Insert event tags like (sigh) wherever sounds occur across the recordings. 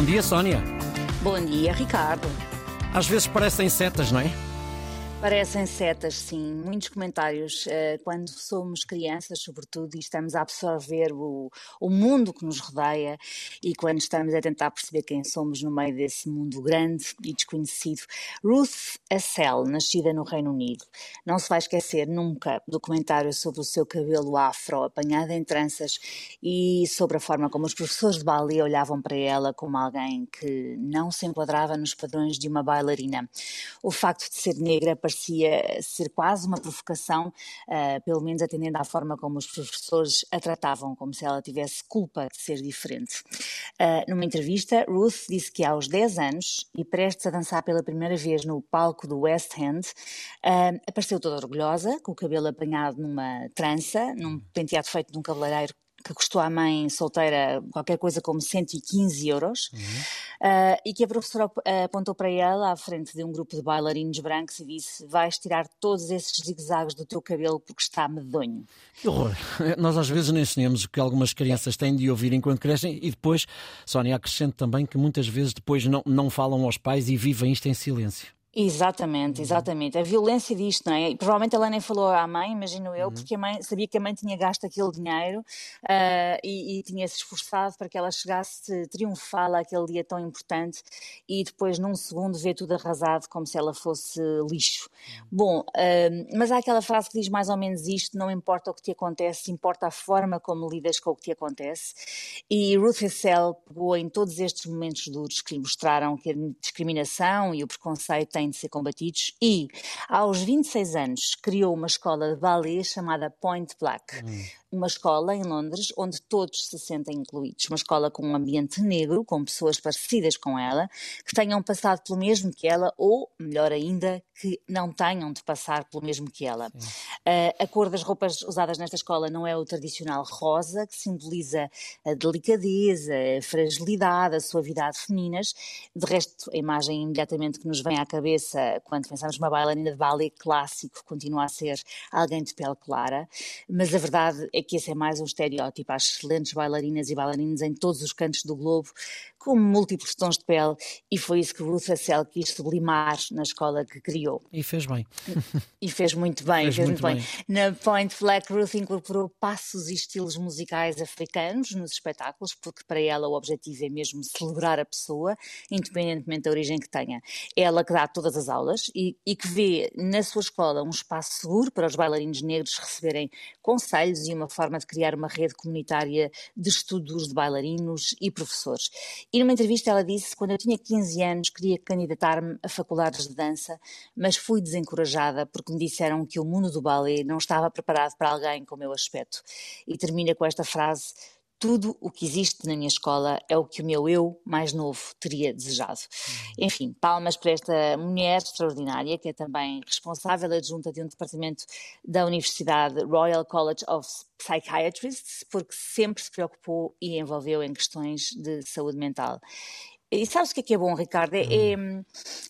Bom dia, Sónia. Bom dia, Ricardo. Às vezes parecem setas, não é? Parecem setas, sim. Muitos comentários uh, quando somos crianças, sobretudo, e estamos a absorver o, o mundo que nos rodeia e quando estamos a tentar perceber quem somos no meio desse mundo grande e desconhecido. Ruth Assel, nascida no Reino Unido, não se vai esquecer nunca do comentário sobre o seu cabelo afro apanhado em tranças e sobre a forma como os professores de ballet olhavam para ela como alguém que não se enquadrava nos padrões de uma bailarina. O facto de ser negra parecia ser quase uma provocação, uh, pelo menos atendendo à forma como os professores a tratavam, como se ela tivesse culpa de ser diferente. Uh, numa entrevista, Ruth disse que aos 10 anos, e prestes a dançar pela primeira vez no palco do West End, uh, apareceu toda orgulhosa, com o cabelo apanhado numa trança, num penteado feito de um cabeleireiro que custou à mãe solteira qualquer coisa como 115 euros, uhum. uh, e que a professora apontou para ela à frente de um grupo de bailarinos brancos e disse: Vais tirar todos esses zigue-zagues do teu cabelo porque está medonho. Que horror! (laughs) Nós às vezes não ensinamos o que algumas crianças têm de ouvir enquanto crescem e depois, Sónia, acrescento também que muitas vezes depois não, não falam aos pais e vivem isto em silêncio. Exatamente, uhum. exatamente. A violência disto, não é? E provavelmente ela nem falou à mãe, imagino eu, uhum. porque a mãe sabia que a mãe tinha gasto aquele dinheiro uh, e, e, tinha se esforçado para que ela chegasse triunfá-la aquele dia tão importante e depois, num segundo, ver tudo arrasado como se ela fosse lixo. Uhum. Bom, uh, mas há aquela frase que diz mais ou menos isto: não importa o que te acontece, importa a forma como lidas com o que te acontece. E Ruth Hessel pegou em todos estes momentos duros que lhe mostraram que a discriminação e o preconceito têm de ser combatidos e, aos 26 anos, criou uma escola de ballet chamada Point Black. Hum uma escola em Londres onde todos se sentem incluídos. Uma escola com um ambiente negro, com pessoas parecidas com ela, que tenham passado pelo mesmo que ela, ou, melhor ainda, que não tenham de passar pelo mesmo que ela. Uh, a cor das roupas usadas nesta escola não é o tradicional rosa, que simboliza a delicadeza, a fragilidade, a suavidade femininas. De resto, a imagem imediatamente que nos vem à cabeça quando pensamos numa bailarina de ballet clássico continua a ser alguém de pele clara, mas a verdade é que esse é mais um estereótipo. Há excelentes bailarinas e bailarinos em todos os cantos do globo, com múltiplos tons de pele, e foi isso que Ruth Assel quis sublimar na escola que criou. E fez bem. E fez muito bem, fez, fez muito, muito bem. bem. Na Point Black, Ruth incorporou passos e estilos musicais africanos nos espetáculos, porque para ela o objetivo é mesmo celebrar a pessoa, independentemente da origem que tenha. Ela que dá todas as aulas e, e que vê na sua escola um espaço seguro para os bailarinos negros receberem conselhos e uma forma de criar uma rede comunitária de estudos de bailarinos e professores. E numa entrevista ela disse: quando eu tinha 15 anos, queria candidatar-me a faculdades de dança, mas fui desencorajada porque me disseram que o mundo do ballet não estava preparado para alguém com o meu aspecto. E termina com esta frase: tudo o que existe na minha escola é o que o meu eu mais novo teria desejado. Uhum. Enfim, palmas para esta mulher extraordinária, que é também responsável adjunta de um departamento da Universidade Royal College of Psychiatrists, porque sempre se preocupou e envolveu em questões de saúde mental. E sabes o que é que é bom, Ricardo? É, hum.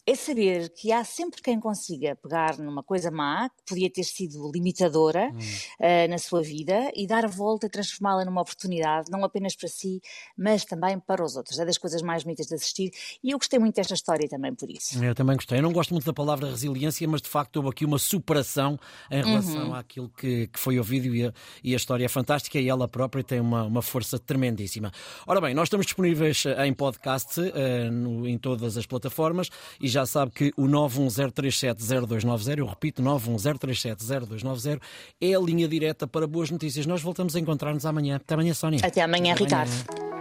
é, é, saber que há sempre quem consiga pegar numa coisa má, que podia ter sido limitadora hum. uh, na sua vida, e dar a volta e transformá-la numa oportunidade, não apenas para si, mas também para os outros. É das coisas mais bonitas de assistir e eu gostei muito desta história também por isso. Eu também gostei. Eu não gosto muito da palavra resiliência, mas de facto houve aqui uma superação em relação uhum. àquilo que, que foi ouvido e a, e a, história é fantástica e ela própria tem uma, uma força tremendíssima. Ora bem, nós estamos disponíveis em podcast uh, no, em todas as plataformas e já sabe que o 910370290, eu repito, 910370290 é a linha direta para boas notícias. Nós voltamos a encontrar-nos amanhã. Até amanhã, Sónia. Até amanhã, Até Ricardo. Amanhã.